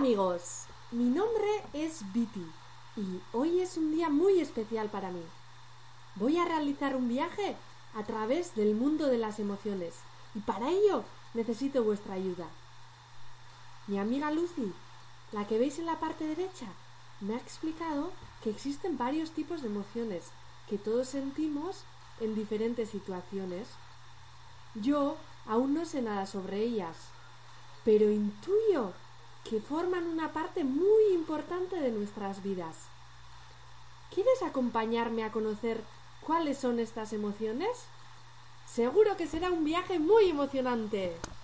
amigos, mi nombre es Viti y hoy es un día muy especial para mí. Voy a realizar un viaje a través del mundo de las emociones y para ello necesito vuestra ayuda. Mi amiga Lucy, la que veis en la parte derecha, me ha explicado que existen varios tipos de emociones que todos sentimos en diferentes situaciones. Yo aún no sé nada sobre ellas, pero intuyo que forman una parte muy importante de nuestras vidas. ¿Quieres acompañarme a conocer cuáles son estas emociones? Seguro que será un viaje muy emocionante.